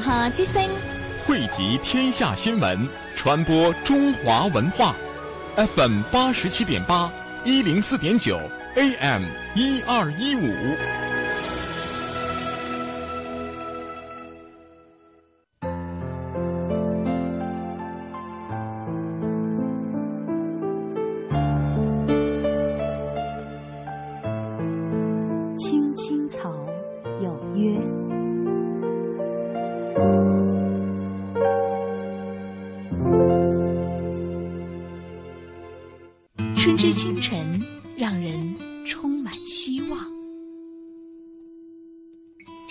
哈之声，汇集天下新闻，传播中华文化。FM 八十七点八，一零四点九，AM 一二一五。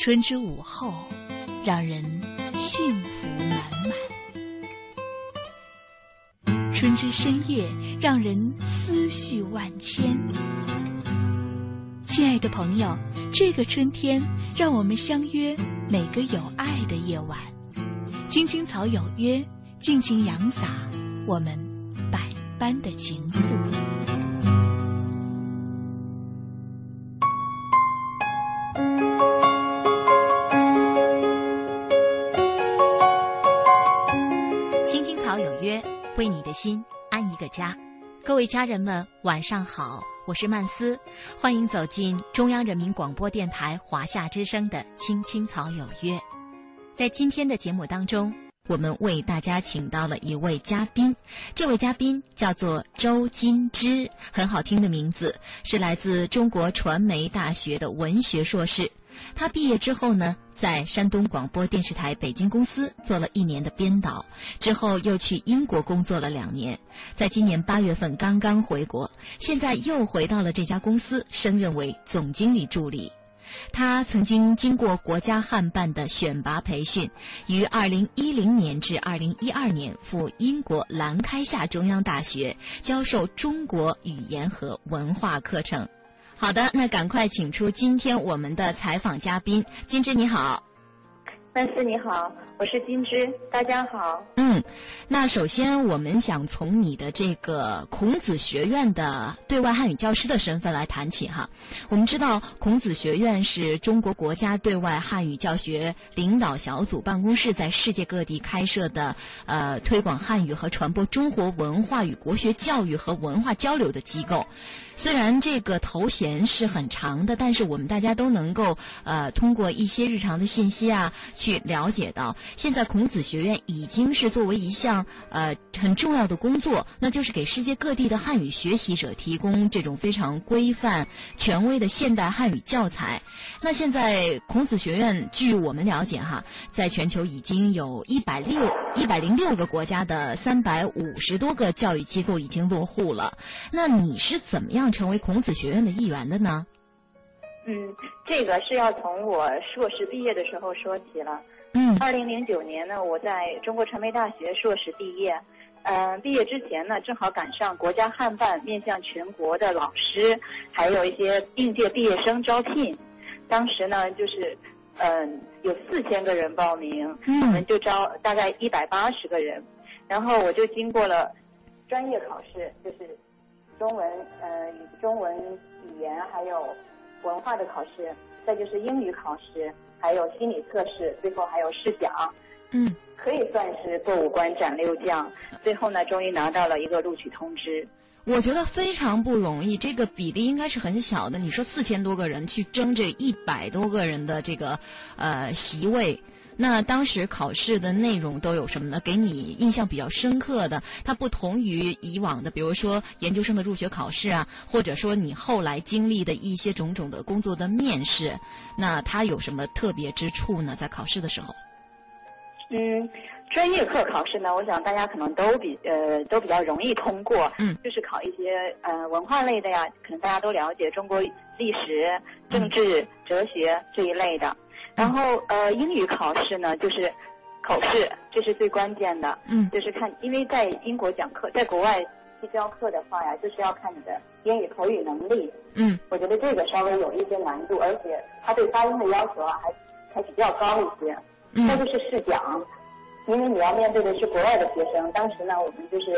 春之午后，让人幸福满满；春之深夜，让人思绪万千。亲爱的朋友，这个春天，让我们相约每个有爱的夜晚。青青草有约，尽情扬洒我们百般的情愫。心安一个家。各位家人们，晚上好，我是曼斯，欢迎走进中央人民广播电台华夏之声的《青青草有约》。在今天的节目当中，我们为大家请到了一位嘉宾，这位嘉宾叫做周金枝，很好听的名字，是来自中国传媒大学的文学硕士。他毕业之后呢，在山东广播电视台北京公司做了一年的编导，之后又去英国工作了两年，在今年八月份刚刚回国，现在又回到了这家公司，升任为总经理助理。他曾经经过国家汉办的选拔培训，于二零一零年至二零一二年赴英国兰开夏中央大学教授中国语言和文化课程。好的，那赶快请出今天我们的采访嘉宾，金枝你好。曼斯你好，我是金枝，大家好。嗯，那首先我们想从你的这个孔子学院的对外汉语教师的身份来谈起哈。我们知道孔子学院是中国国家对外汉语教学领导小组办公室在世界各地开设的呃推广汉语和传播中国文化与国学教育和文化交流的机构。虽然这个头衔是很长的，但是我们大家都能够呃通过一些日常的信息啊，去了解到，现在孔子学院已经是作为一项呃很重要的工作，那就是给世界各地的汉语学习者提供这种非常规范、权威的现代汉语教材。那现在孔子学院，据我们了解哈，在全球已经有一百六一百零六个国家的三百五十多个教育机构已经落户了。那你是怎么样？成为孔子学院的一员的呢？嗯，这个是要从我硕士毕业的时候说起了。嗯，二零零九年呢，我在中国传媒大学硕士毕业。嗯，毕业之前呢，正好赶上国家汉办面向全国的老师，还有一些应届毕业生招聘。当时呢，就是嗯，有四千个人报名，我们就招大概一百八十个人。然后我就经过了专业考试，就是中文呃中文语言还有文化的考试，再就是英语考试，还有心理测试，最后还有试讲。嗯，可以算是过五关斩六将，最后呢，终于拿到了一个录取通知。我觉得非常不容易，这个比例应该是很小的。你说四千多个人去争这一百多个人的这个呃席位，那当时考试的内容都有什么呢？给你印象比较深刻的，它不同于以往的，比如说研究生的入学考试啊，或者说你后来经历的一些种种的工作的面试，那它有什么特别之处呢？在考试的时候？嗯，专业课考试呢，我想大家可能都比呃都比较容易通过。嗯，就是考一些呃文化类的呀，可能大家都了解中国历史、政治、哲学这一类的。然后呃英语考试呢，就是口试，这是最关键的。嗯，就是看，因为在英国讲课，在国外去教课的话呀，就是要看你的英语口语能力。嗯，我觉得这个稍微有一些难度，而且他对发音的要求啊，还还比较高一些。嗯再就是试讲，因为你要面对的是国外的学生。当时呢，我们就是，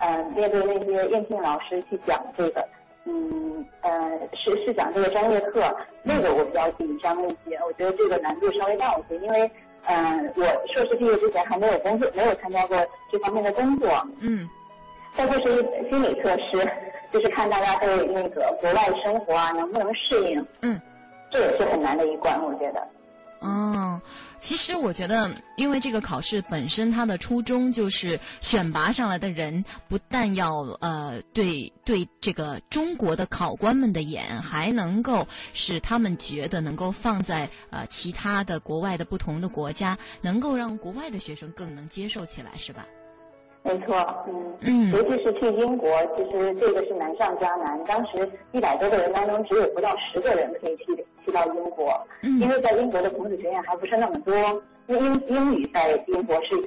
嗯、面对那些应聘老师去讲这个，嗯呃是是讲这个专业课，那个我比较紧张一些。我觉得这个难度稍微大一些，因为嗯，我硕士毕业之前还没有工作，没有参加过这方面的工作。嗯。再就是心理测试，就是看大家对那个国外生活啊能不能适应。嗯。这也是很难的一关，我觉得。哦，其实我觉得，因为这个考试本身它的初衷就是选拔上来的人，不但要呃对对这个中国的考官们的眼，还能够使他们觉得能够放在呃其他的国外的不同的国家，能够让国外的学生更能接受起来，是吧？没错，嗯，嗯尤其是去英国，其实这个是难上加难。当时一百多个人当中，只有不到十个人可以去去到英国，因为在英国的孔子学院还不是那么多。因英英语在英国是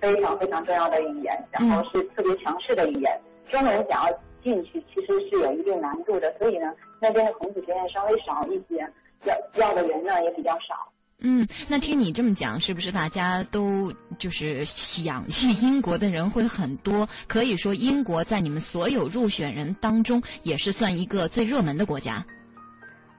非常非常重要的语言，然后是特别强势的语言。中文想要进去，其实是有一定难度的。所以呢，那边的孔子学院稍微少一些，要要的人呢也比较少。嗯，那听你这么讲，是不是大家都就是想去英国的人会很多？可以说，英国在你们所有入选人当中，也是算一个最热门的国家。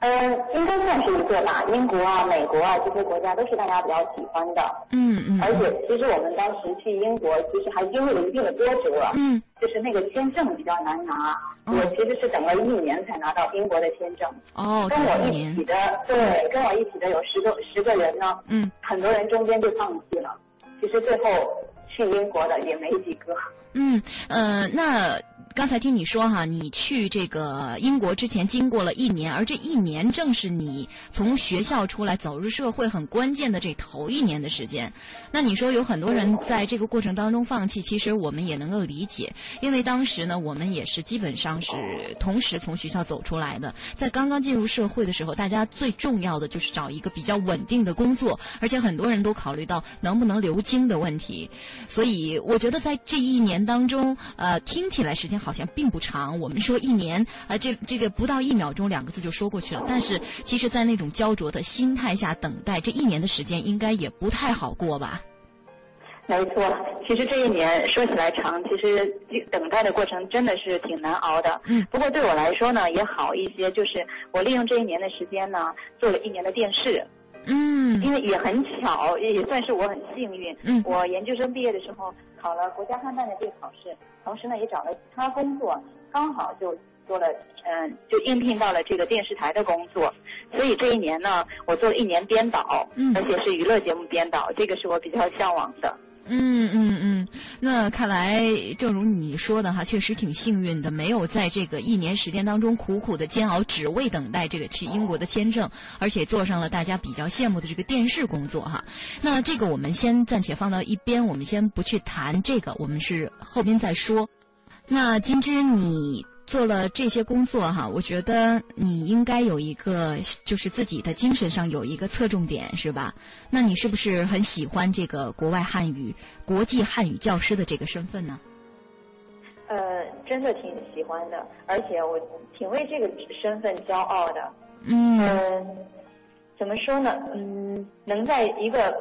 嗯，应该算是一个吧。英国啊、美国啊这些国家都是大家比较喜欢的。嗯嗯。而且，其实我们当时去英国，其实还经历了一定的波折。嗯。就是那个签证比较难拿，我其实是等了一年才拿到英国的签证。哦，跟我一起的，对，跟我一起的有十个十个人呢。嗯。很多人中间就放弃了，其实最后去英国的也没几个。嗯，呃，那。刚才听你说哈，你去这个英国之前经过了一年，而这一年正是你从学校出来走入社会很关键的这头一年的时间。那你说有很多人在这个过程当中放弃，其实我们也能够理解，因为当时呢，我们也是基本上是同时从学校走出来的，在刚刚进入社会的时候，大家最重要的就是找一个比较稳定的工作，而且很多人都考虑到能不能留京的问题。所以我觉得在这一年当中，呃，听起来时间。好像并不长，我们说一年，啊，这这个不到一秒钟，两个字就说过去了。但是，其实，在那种焦灼的心态下等待，这一年的时间应该也不太好过吧？没错，其实这一年说起来长，其实等待的过程真的是挺难熬的。嗯。不过对我来说呢，也好一些，就是我利用这一年的时间呢，做了一年的电视。嗯。因为也很巧，也算是我很幸运。嗯。我研究生毕业的时候考了国家汉办的这个考试。同时呢，也找了其他工作，刚好就做了，嗯，就应聘到了这个电视台的工作。所以这一年呢，我做了一年编导，嗯，而且是娱乐节目编导，这个是我比较向往的。嗯嗯嗯，那看来，正如你说的哈，确实挺幸运的，没有在这个一年时间当中苦苦的煎熬，只为等待这个去英国的签证，而且做上了大家比较羡慕的这个电视工作哈。那这个我们先暂且放到一边，我们先不去谈这个，我们是后边再说。那金枝你。做了这些工作哈，我觉得你应该有一个，就是自己的精神上有一个侧重点，是吧？那你是不是很喜欢这个国外汉语、国际汉语教师的这个身份呢？呃，真的挺喜欢的，而且我挺为这个身份骄傲的。嗯。怎么说呢？嗯，能在一个。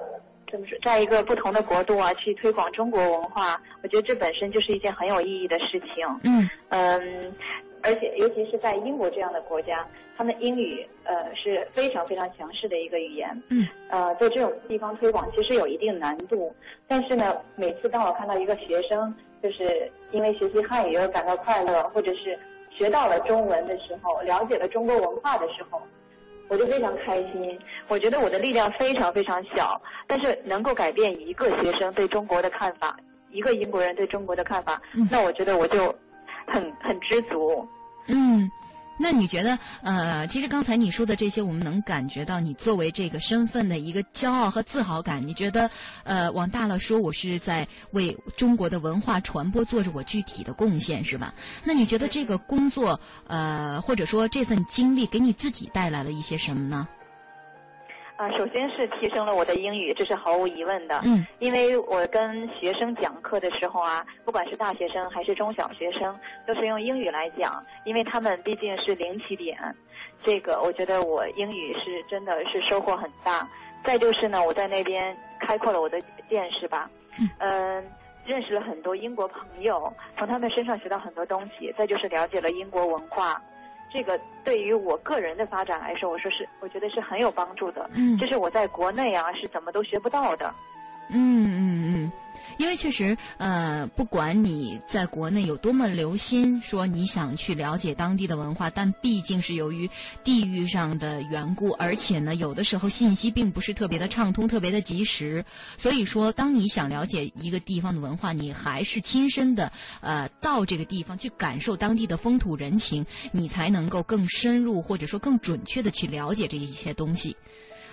怎么说，在一个不同的国度啊，去推广中国文化，我觉得这本身就是一件很有意义的事情。嗯嗯，而且尤其是在英国这样的国家，他们英语呃是非常非常强势的一个语言。嗯。呃，在这种地方推广其实有一定难度，但是呢，每次当我看到一个学生就是因为学习汉语而感到快乐，或者是学到了中文的时候，了解了中国文化的时候。我就非常开心，我觉得我的力量非常非常小，但是能够改变一个学生对中国的看法，一个英国人对中国的看法，那我觉得我就很很知足。嗯。那你觉得，呃，其实刚才你说的这些，我们能感觉到你作为这个身份的一个骄傲和自豪感。你觉得，呃，往大了说，我是在为中国的文化传播做着我具体的贡献，是吧？那你觉得这个工作，呃，或者说这份经历，给你自己带来了一些什么呢？啊，首先是提升了我的英语，这是毫无疑问的。嗯，因为我跟学生讲课的时候啊，不管是大学生还是中小学生，都是用英语来讲，因为他们毕竟是零起点。这个我觉得我英语是真的是收获很大。再就是呢，我在那边开阔了我的见识吧。嗯，认识了很多英国朋友，从他们身上学到很多东西。再就是了解了英国文化。这个对于我个人的发展来说，我说是我觉得是很有帮助的。嗯这是我在国内啊是怎么都学不到的。嗯嗯嗯，因为确实，呃，不管你在国内有多么留心，说你想去了解当地的文化，但毕竟是由于地域上的缘故，而且呢，有的时候信息并不是特别的畅通，特别的及时。所以说，当你想了解一个地方的文化，你还是亲身的，呃，到这个地方去感受当地的风土人情，你才能够更深入或者说更准确的去了解这一些东西。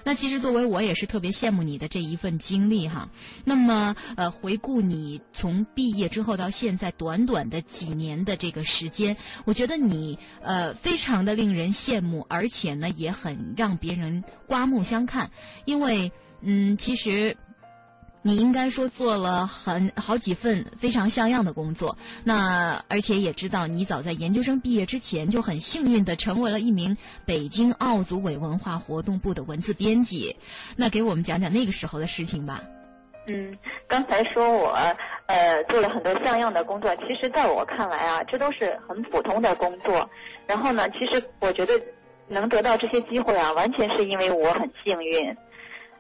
那其实作为我也是特别羡慕你的这一份经历哈。那么呃，回顾你从毕业之后到现在短短的几年的这个时间，我觉得你呃非常的令人羡慕，而且呢也很让别人刮目相看，因为嗯其实。你应该说做了很好几份非常像样的工作，那而且也知道你早在研究生毕业之前就很幸运的成为了一名北京奥组委文化活动部的文字编辑，那给我们讲讲那个时候的事情吧。嗯，刚才说我呃做了很多像样的工作，其实在我看来啊，这都是很普通的工作。然后呢，其实我觉得能得到这些机会啊，完全是因为我很幸运。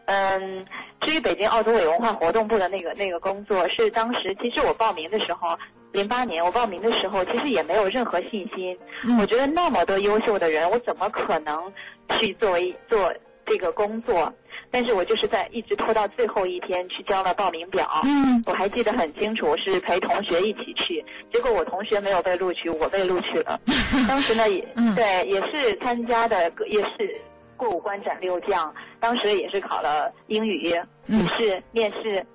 嗯，至于北京奥组委文化活动部的那个那个工作，是当时其实我报名的时候，零八年我报名的时候，其实也没有任何信心。嗯我觉得那么多优秀的人，我怎么可能去作为做这个工作？但是我就是在一直拖到最后一天去交了报名表。嗯我还记得很清楚，是陪同学一起去，结果我同学没有被录取，我被录取了。当时呢，也嗯对，也是参加的，也是过五关斩六将。当时也是考了英语、嗯笔试、面试，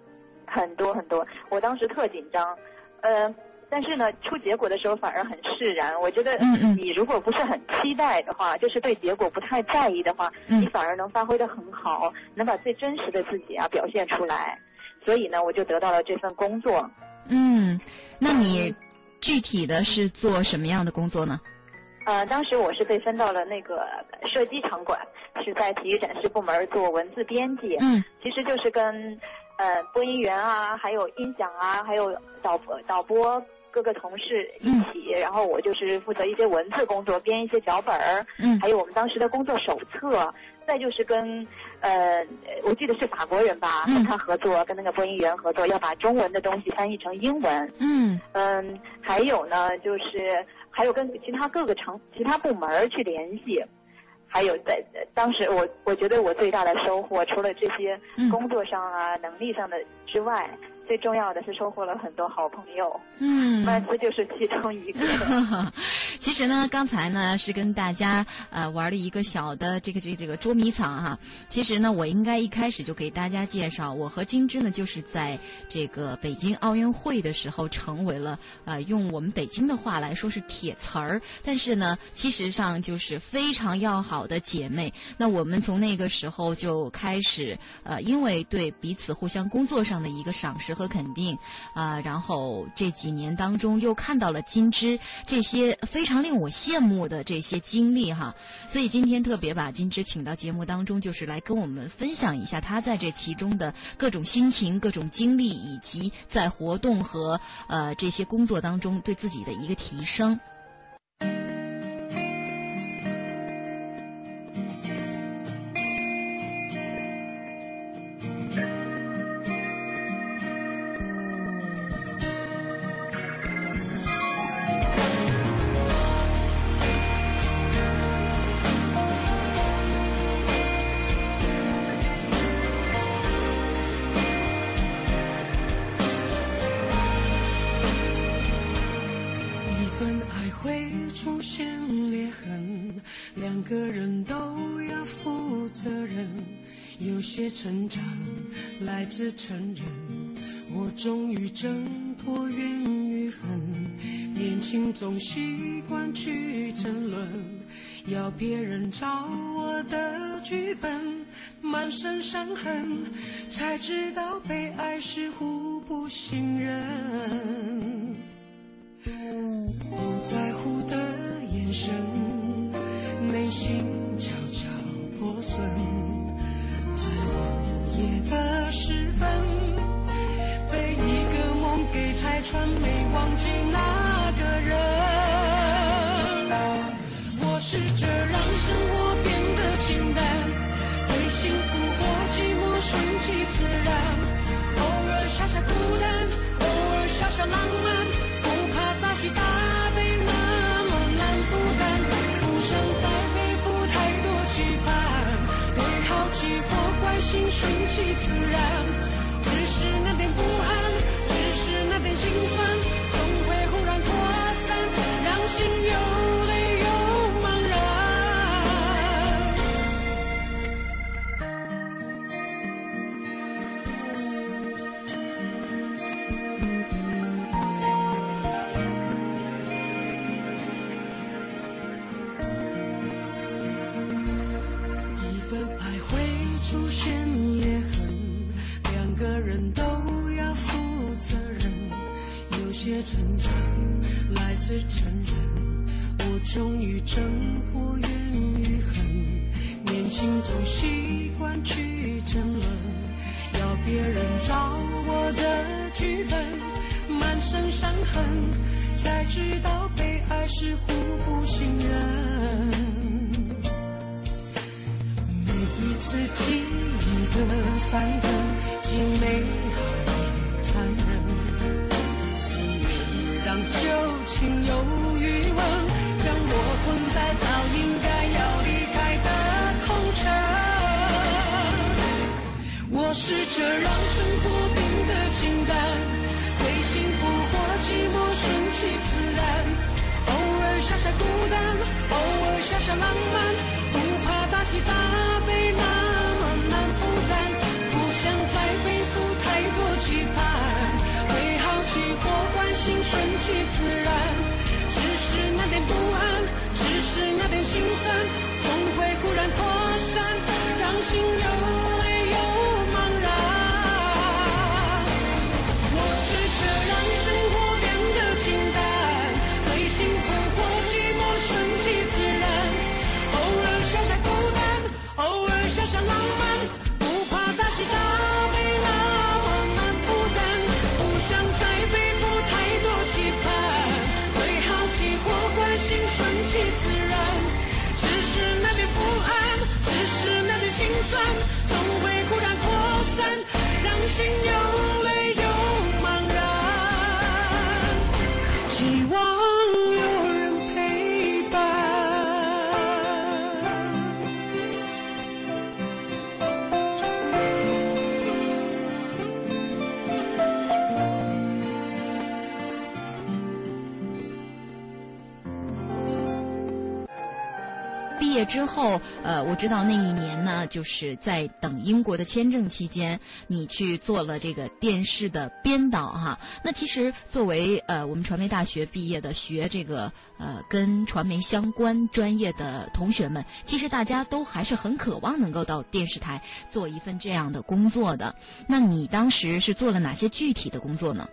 很多很多。我当时特紧张，呃，但是呢，出结果的时候反而很释然。我觉得嗯嗯你如果不是很期待的话，就是对结果不太在意的话，嗯你反而能发挥的很好，能把最真实的自己啊表现出来。所以呢，我就得到了这份工作。嗯，那你具体的是做什么样的工作呢？呃，当时我是被分到了那个射击场馆，是在体育展示部门做文字编辑。嗯其实就是跟呃播音员啊，还有音响啊，还有导播导播各个同事一起，然后我就是负责一些文字工作，编一些脚本儿，嗯还有我们当时的工作手册。再就是跟呃，我记得是法国人吧，嗯跟他合作，跟那个播音员合作，要把中文的东西翻译成英文。嗯嗯，还有呢，就是还有跟其他各个城、其他部门儿去联系，还有在当时我我觉得我最大的收获，除了这些嗯。工作上啊、能力上的之外，最重要的是收获了很多好朋友，嗯。麦斯就是其中一个。其实呢，刚才呢是跟大家呃玩了一个小的这个这个这个捉迷藏哈。其实呢，我应该一开始就给大家介绍，我和金枝呢就是在这个北京奥运会的时候成为了呃用我们北京的话来说是铁瓷儿，但是呢，其实上就是非常要好的姐妹。那我们从那个时候就开始呃，因为对彼此互相工作上的一个赏识和肯定啊、然后这几年当中又看到了金枝这些非常令我羡慕的这些经历哈，所以今天特别把金枝请到节目当中，就是来跟我们分享一下她在这其中的各种心情、各种经历，以及在活动和呃这些工作当中对自己的一个提升。自承认，我终于挣脱怨与恨。年轻总习惯去争论，要别人照我的剧本，满身伤痕，才知道被爱是互不信任。不在乎的眼神，内心悄悄破损。在我夜的时分，被一个梦给拆穿，没忘记那个人。我试着让生活变得简单，对幸福或寂寞顺其自然，偶尔傻傻孤单，偶尔傻傻浪漫。心顺其自然，只是那点不安，只是那点心酸，总会忽然扩散，让心有挣脱怨与恨。年轻总习惯去争论，要别人找我的剧本，满身伤痕，才知道被爱是互不信任。每一次记忆的翻腾，既美好平淡，对幸福或寂寞顺其自然。偶尔傻傻孤单，偶尔傻傻浪漫，不怕大喜大悲之后，呃，我知道那一年呢，就是在等英国的签证期间，你去做了这个电视的编导哈。那其实作为呃我们传媒大学毕业的学这个呃跟传媒相关专业的同学们，其实大家都还是很渴望能够到电视台做一份这样的工作的。那你当时是做了哪些具体的工作呢？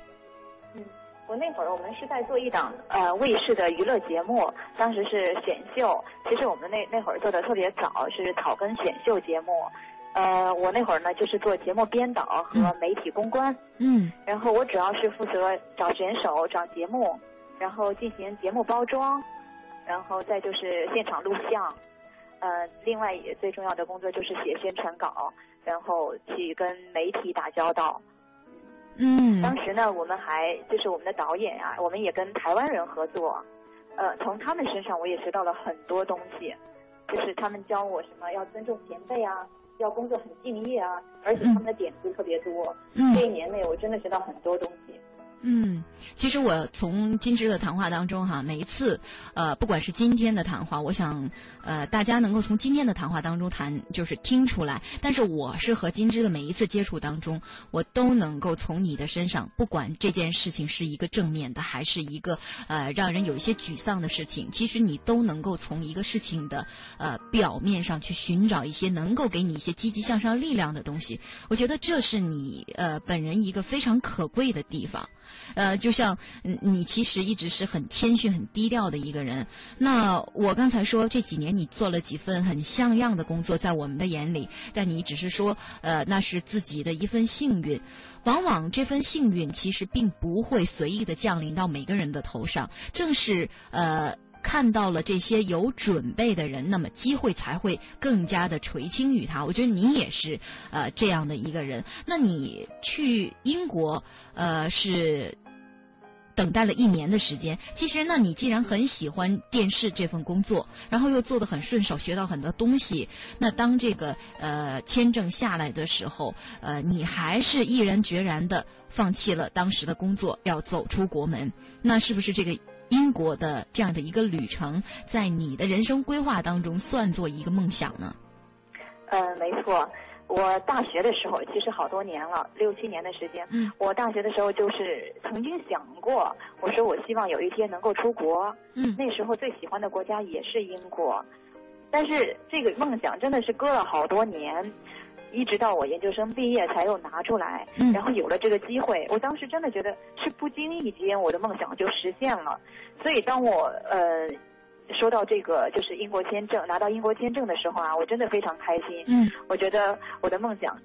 我那会儿我们是在做一档呃卫视的娱乐节目，当时是选秀。其实我们那那会儿做的特别早，是草根选秀节目。呃，我那会儿呢就是做节目编导和媒体公关，嗯然后我主要是负责找选手、找节目，然后进行节目包装，然后再就是现场录像。呃，另外也最重要的工作就是写宣传稿，然后去跟媒体打交道。嗯当时呢，我们还就是我们的导演啊，我们也跟台湾人合作，呃，从他们身上我也学到了很多东西，就是他们教我什么要尊重前辈啊，要工作很敬业啊，而且他们的点子特别多。嗯这一年内我真的学到很多东西。嗯，其实我从金枝的谈话当中哈，每一次，呃，不管是今天的谈话，我想，呃，大家能够从今天的谈话当中谈，就是听出来。但是我是和金枝的每一次接触当中，我都能够从你的身上，不管这件事情是一个正面的，还是一个呃让人有一些沮丧的事情，其实你都能够从一个事情的呃表面上去寻找一些能够给你一些积极向上力量的东西。我觉得这是你呃本人一个非常可贵的地方。呃，就像嗯你其实一直是很谦逊、很低调的一个人。那我刚才说这几年你做了几份很像样的工作，在我们的眼里，但你只是说，呃，那是自己的一份幸运。往往这份幸运其实并不会随意的降临到每个人的头上，正是呃。看到了这些有准备的人，那么机会才会更加的垂青于他。我觉得你也是呃这样的一个人。那你去英国呃是等待了一年的时间。其实，那你既然很喜欢电视这份工作，然后又做得很顺手，学到很多东西，那当这个呃签证下来的时候，呃，你还是毅然决然的放弃了当时的工作，要走出国门。那是不是这个？英国的这样的一个旅程，在你的人生规划当中算作一个梦想呢？呃，没错。我大学的时候，其实好多年了，六七年的时间。嗯。我大学的时候就是曾经想过，我说我希望有一天能够出国。嗯。那时候最喜欢的国家也是英国，但是这个梦想真的是搁了好多年。一直到我研究生毕业才又拿出来，然后有了这个机会，我当时真的觉得是不经意间我的梦想就实现了。所以当我呃收到这个就是英国签证拿到英国签证的时候啊，我真的非常开心。嗯，我觉得我的梦想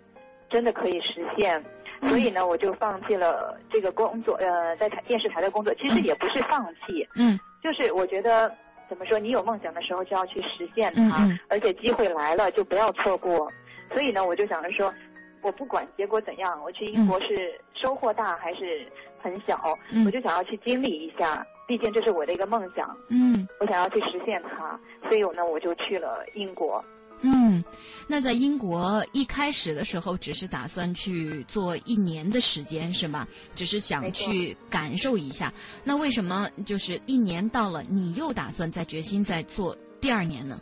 真的可以实现，所以呢，我就放弃了这个工作，呃，在台电视台的工作。其实也不是放弃，嗯，就是我觉得怎么说，你有梦想的时候就要去实现它，而且机会来了就不要错过。所以呢，我就想着说，我不管结果怎样，我去英国是收获大还是很小，我就想要去经历一下，毕竟这是我的一个梦想。嗯，我想要去实现它，所以我呢，我就去了英国。嗯，那在英国一开始的时候，只是打算去做一年的时间，是吗？只是想去感受一下。那为什么就是一年到了，你又打算再决心再做第二年呢？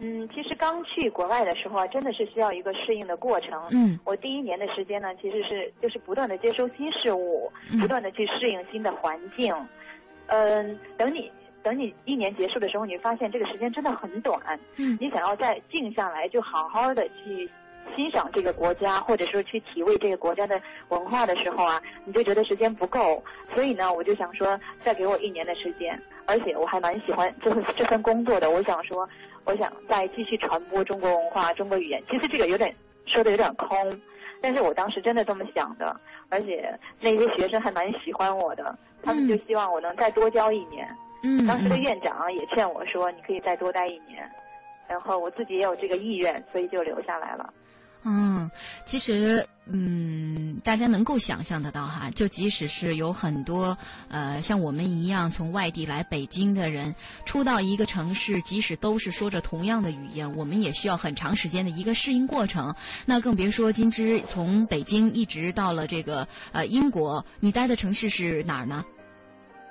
嗯，其实刚去国外的时候啊，真的是需要一个适应的过程。嗯，我第一年的时间呢，其实是就是不断的接收新事物，不断的去适应新的环境。嗯，等你等你一年结束的时候，你发现这个时间真的很短。嗯，你想要再静下来，就好好的去欣赏这个国家，或者说去体味这个国家的文化的时候啊，你就觉得时间不够。所以呢，我就想说，再给我一年的时间，而且我还蛮喜欢这份这份工作的。我想说。我想再继续传播中国文化、中国语言。其实这个有点说的有点空，但是我当时真的这么想的，而且那些学生还蛮喜欢我的，他们就希望我能再多教一年。嗯，当时的院长也劝我说：“你可以再多待一年。”然后我自己也有这个意愿，所以就留下来了。嗯，其实，嗯，大家能够想象得到哈，就即使是有很多呃像我们一样从外地来北京的人，初到一个城市，即使都是说着同样的语言，我们也需要很长时间的一个适应过程。那更别说金枝从北京一直到了这个呃英国，你待的城市是哪儿呢？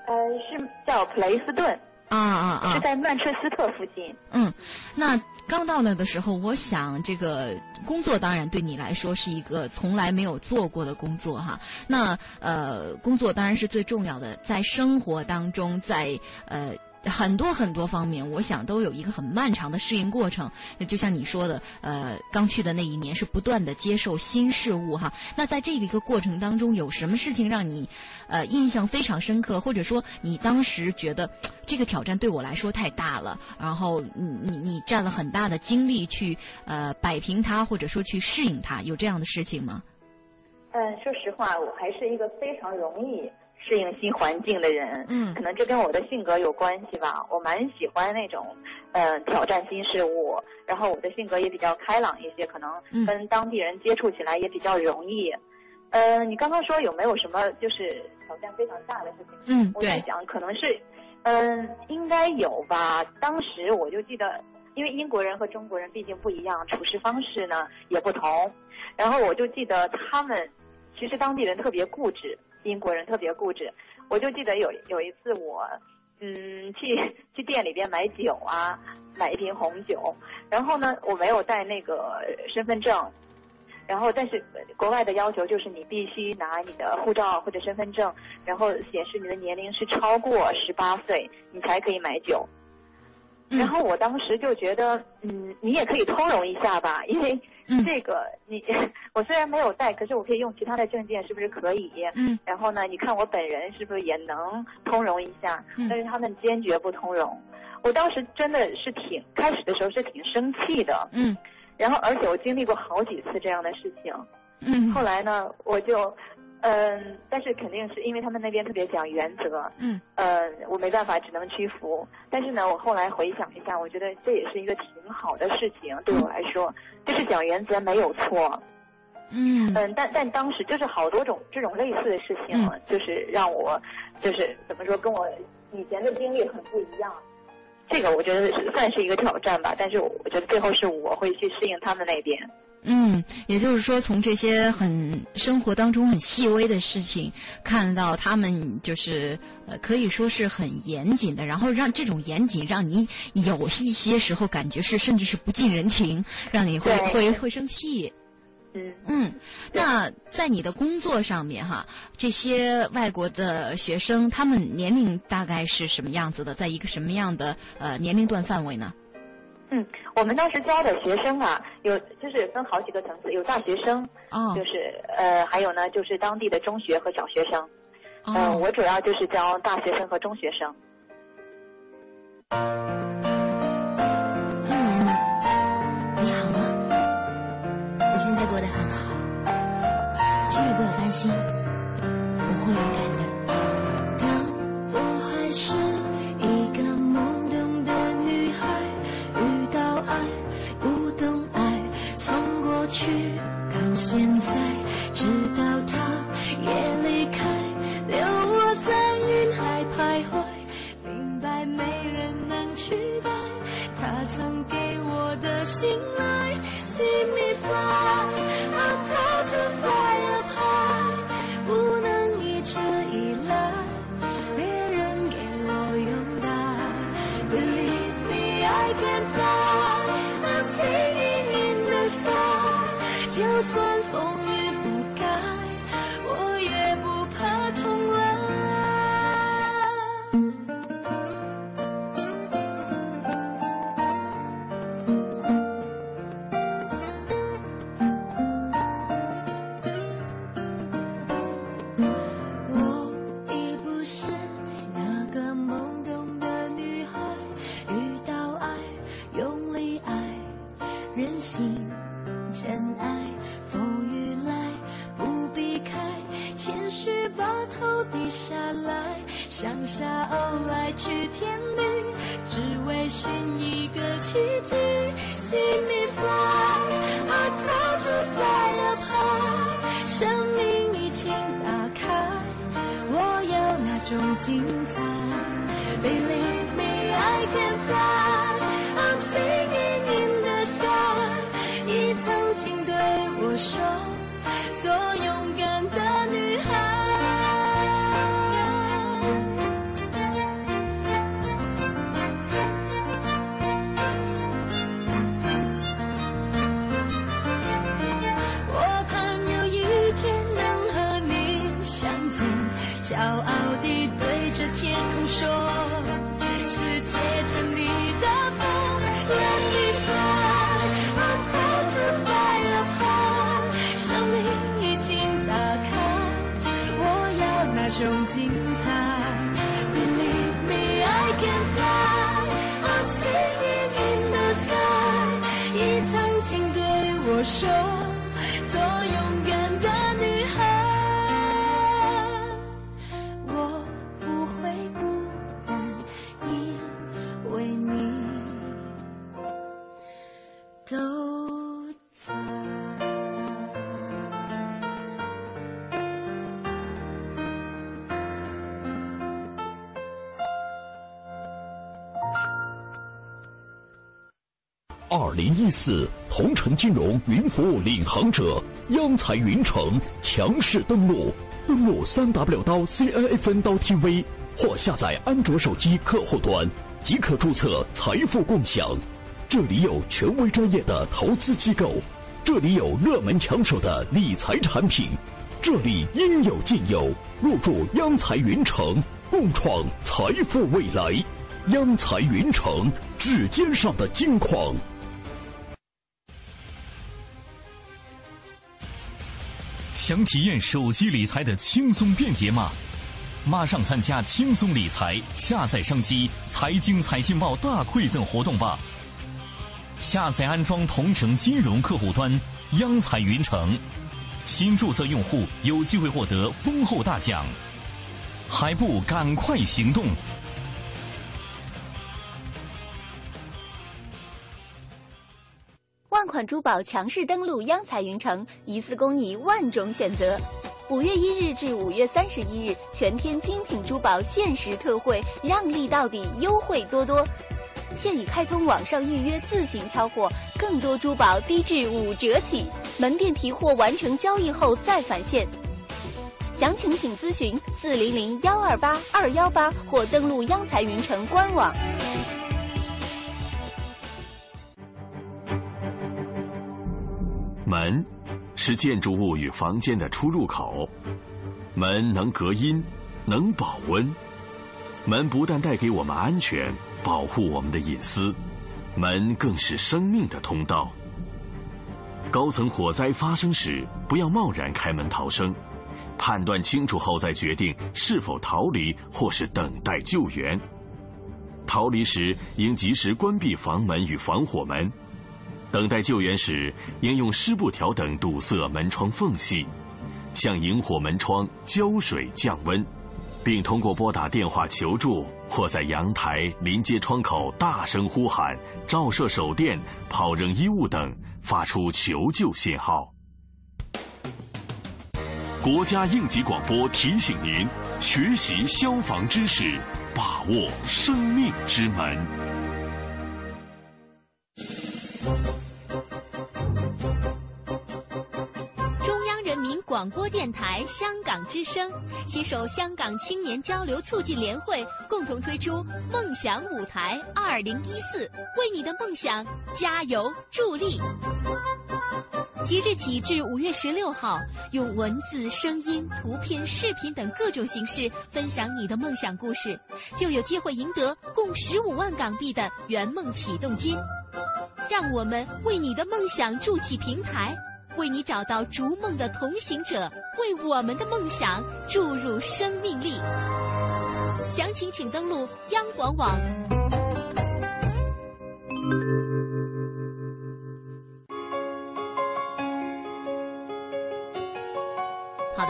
呃，是叫普雷斯顿。啊啊啊！是在曼彻斯特附近。嗯，那刚到那的时候，我想这个工作当然对你来说是一个从来没有做过的工作哈。那呃，工作当然是最重要的，在生活当中，在呃。很多很多方面，我想都有一个很漫长的适应过程。就像你说的，呃，刚去的那一年是不断的接受新事物哈。那在这一个过程当中，有什么事情让你，呃，印象非常深刻，或者说你当时觉得这个挑战对我来说太大了，然后你你你占了很大的精力去呃摆平它，或者说去适应它，有这样的事情吗？嗯，说实话，我还是一个非常容易。适应新环境的人，嗯，可能这跟我的性格有关系吧。我蛮喜欢那种，嗯，挑战新事物。然后我的性格也比较开朗一些，可能跟当地人接触起来也比较容易。嗯，你刚刚说有没有什么就是挑战非常大的事情？嗯，我在想可能是，嗯，应该有吧。当时我就记得，因为英国人和中国人毕竟不一样，处事方式呢也不同。然后我就记得他们，其实当地人特别固执。英国人特别固执，我就记得有有一次我，嗯，去 去店里边买酒啊，买一瓶红酒，然后呢，我没有带那个身份证，然后但是国外的要求就是你必须拿你的护照或者身份证，然后显示你的年龄是超过十八岁，你才可以买酒。然后我当时就觉得，嗯，你也可以通融一下吧，因为这个你 我虽然没有带，可是我可以用其他的证件，是不是可以？嗯。然后呢，你看我本人是不是也能通融一下？嗯。但是他们坚决不通融，我当时真的是挺开始的时候是挺生气的。嗯。然后，而且我经历过好几次这样的事情。嗯。后来呢，我就嗯，但是肯定是因为他们那边特别讲原则，嗯，呃，我没办法，只能屈服。但是呢，我后来回想一下，我觉得这也是一个挺好的事情，对我来说，就是讲原则没有错。嗯嗯，但但当时就是好多种这种类似的事情，嗯就是让我就是怎么说，跟我以前的经历很不一样。这个我觉得是算是一个挑战吧，但是我觉得最后是我会去适应他们那边。嗯，也就是说，从这些很生活当中很细微的事情，看到他们就是呃，可以说是很严谨的，然后让这种严谨让你有一些时候感觉是甚至是不近人情，让你会会会生气。嗯嗯，那在你的工作上面哈，这些外国的学生他们年龄大概是什么样子的，在一个什么样的呃年龄段范围呢？嗯，我们当时教的学生啊，有就是分好几个层次，有大学生，哦就是呃，还有呢就是当地的中学和小学生。嗯、哦，我主要就是教大学生和中学生。嗯，你好吗？我现在过得很好，请你不要担心，我会勇敢的。当我还是现在，直到他也离开，留我在云海徘徊，明白没人能取代他曾给我的信赖。See me fly, I'm 来，像沙鸥来去天地，只为寻一个奇迹。See me fly, I'm proud to fly up high，生命已经打开。我要那种精彩。Believe me, I can fly. I'm singing in the sky. 你曾经对我说，做勇敢骄傲地对着天空说，是借着你的风，Let me fly, I'm proud to fly up high，生命已经打开，我要那种精彩。Believe me, I can fly, I'm singing in the sky，你曾经对我说，一四同城金融云服务领航者央财云城强势登陆，登录三 w 刀 C N F N 刀 tv 或下载安卓手机客户端，即可注册财富共享。这里有权威专业的投资机构，这里有热门抢手的理财产品，这里应有尽有。入驻央财云城，共创财富未来。央财云城，指尖上的金矿。想体验手机理财的轻松便捷吗？马上参加轻松理财下载商机财经财信报大馈赠活动吧！下载安装同城金融客户端央财云城，新注册用户有机会获得丰厚大奖，还不赶快行动！万款珠宝强势登陆央财云城，一次供你万种选择。五月一日至五月三十一日，全天精品珠宝限时特惠，让利到底，优惠多多。现已开通网上预约，自行挑货，更多珠宝低至五折起。门店提货完成交易后再返现。详情请咨询四零零幺二八二幺八或登录央财云城官网。门是建筑物与房间的出入口，门能隔音，能保温。门不但带给我们安全，保护我们的隐私，门更是生命的通道。高层火灾发生时，不要贸然开门逃生，判断清楚后再决定是否逃离或是等待救援。逃离时应及时关闭房门与防火门。等待救援时，应用湿布条等堵塞门窗缝隙，向引火门窗浇水降温，并通过拨打电话求助或在阳台临街窗口大声呼喊、照射手电、抛扔衣物等，发出求救信号。国家应急广播提醒您：学习消防知识，把握生命之门。广播电台香港之声携手香港青年交流促进联会，共同推出“梦想舞台二零一四”，为你的梦想加油助力。即日起至五月十六号，用文字、声音、图片、视频等各种形式分享你的梦想故事，就有机会赢得共十五万港币的圆梦启动金。让我们为你的梦想筑起平台。为你找到逐梦的同行者，为我们的梦想注入生命力。详情请登录央广网。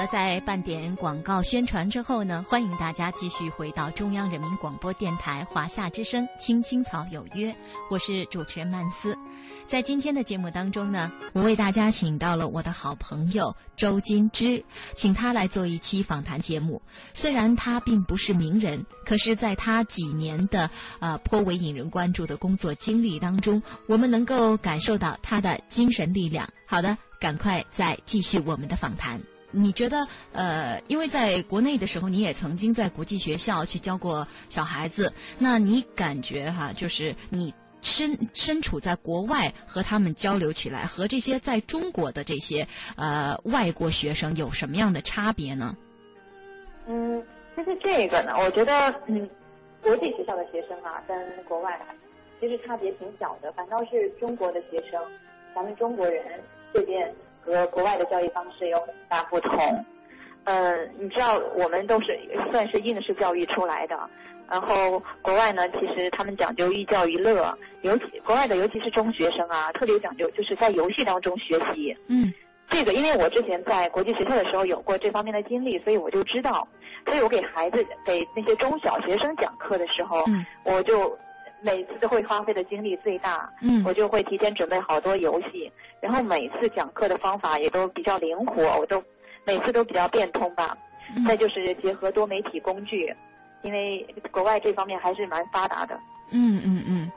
在半点广告宣传之后呢，欢迎大家继续回到中央人民广播电台华夏之声《青青草有约》，我是主持人曼斯。在今天的节目当中呢，我为大家请到了我的好朋友周金枝，请他来做一期访谈节目。虽然他并不是名人，可是在他几年的呃颇为引人关注的工作经历当中，我们能够感受到他的精神力量。好的，赶快再继续我们的访谈。你觉得呃，因为在国内的时候，你也曾经在国际学校去教过小孩子，那你感觉哈，就是你。身身处在国外和他们交流起来，和这些在中国的这些呃外国学生有什么样的差别呢？嗯，其实这个呢，我觉得嗯，国际学校的学生啊，跟国外其实差别挺小的，反倒是中国的学生，咱们中国人这边和国外的教育方式有很大不同。嗯，你知道我们都是算是应试教育出来的。然后国外呢，其实他们讲究寓教于乐，尤其国外的，尤其是中学生啊，特别讲究，就是在游戏当中学习。嗯，这个因为我之前在国际学校的时候有过这方面的经历，所以我就知道。所以我给孩子给那些中小学生讲课的时候，嗯，我就每次都会花费的精力最大。嗯，我就会提前准备好多游戏，然后每次讲课的方法也都比较灵活，我都每次都比较变通吧。再就是结合多媒体工具。因为国外这方面还是蛮发达的。嗯嗯嗯，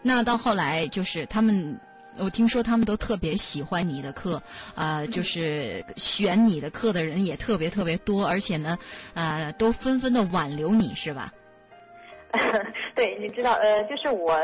那到后来就是他们，我听说他们都特别喜欢你的课，啊，就是选你的课的人也特别特别多，而且呢，呃，都纷纷的挽留你是吧？对，你知道，呃，就是我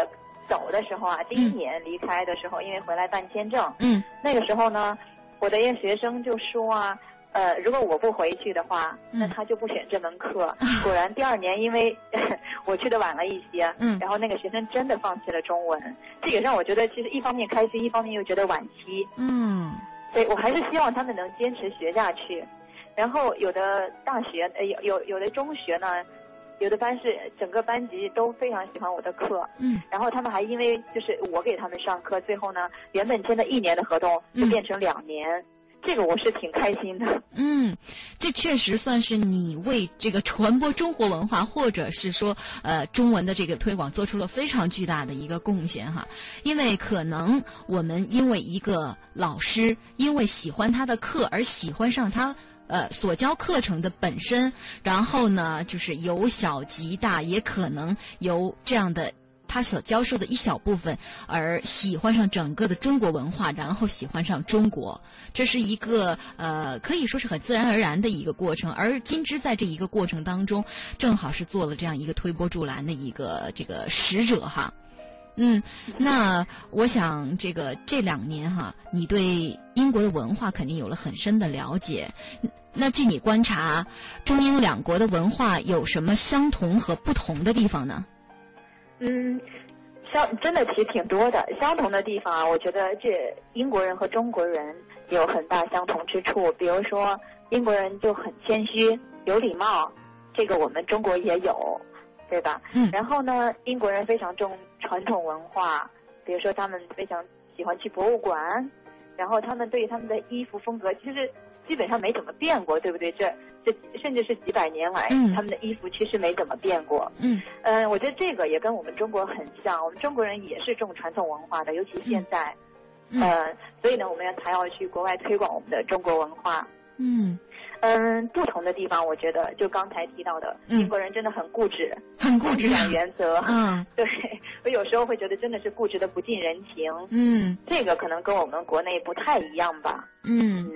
走的时候啊，第一年离开的时候，因为回来办签证，嗯，那个时候呢，我的一个学生就说啊。呃，如果我不回去的话，那他就不选这门课。果然，第二年因为 我去的晚了一些，嗯，然后那个学生真的放弃了中文，这也让我觉得其实一方面开心，一方面又觉得惋惜。嗯，对我还是希望他们能坚持学下去。然后有的大学，呃，有有有的中学呢，有的班是整个班级都非常喜欢我的课，嗯，然后他们还因为就是我给他们上课，最后呢，原本签的一年的合同就变成两年。这个我是挺开心的。嗯，这确实算是你为这个传播中国文化，或者是说呃中文的这个推广做出了非常巨大的一个贡献哈。因为可能我们因为一个老师，因为喜欢他的课而喜欢上他呃所教课程的本身，然后呢就是由小及大，也可能由这样的。他所教授的一小部分，而喜欢上整个的中国文化，然后喜欢上中国，这是一个呃可以说是很自然而然的一个过程。而金枝在这一个过程当中，正好是做了这样一个推波助澜的一个这个使者哈。嗯，那我想这个这两年哈，你对英国的文化肯定有了很深的了解。那据你观察，中英两国的文化有什么相同和不同的地方呢？嗯，相真的其实挺多的相同的地方啊，我觉得这英国人和中国人有很大相同之处。比如说，英国人就很谦虚、有礼貌，这个我们中国也有，对吧？嗯。然后呢，英国人非常重传统文化，比如说他们非常喜欢去博物馆，然后他们对他们的衣服风格其实。基本上没怎么变过，对不对？这这甚至是几百年来，他们的衣服其实没怎么变过。嗯，嗯，我觉得这个也跟我们中国很像，我们中国人也是重传统文化的，尤其现在。嗯，所以呢，我们要还要去国外推广我们的中国文化。嗯，嗯，不同的地方，我觉得就刚才提到的，英国人真的很固执，很固执，讲原则。嗯，对我有时候会觉得真的是固执的不近人情。嗯，这个可能跟我们国内不太一样吧。嗯。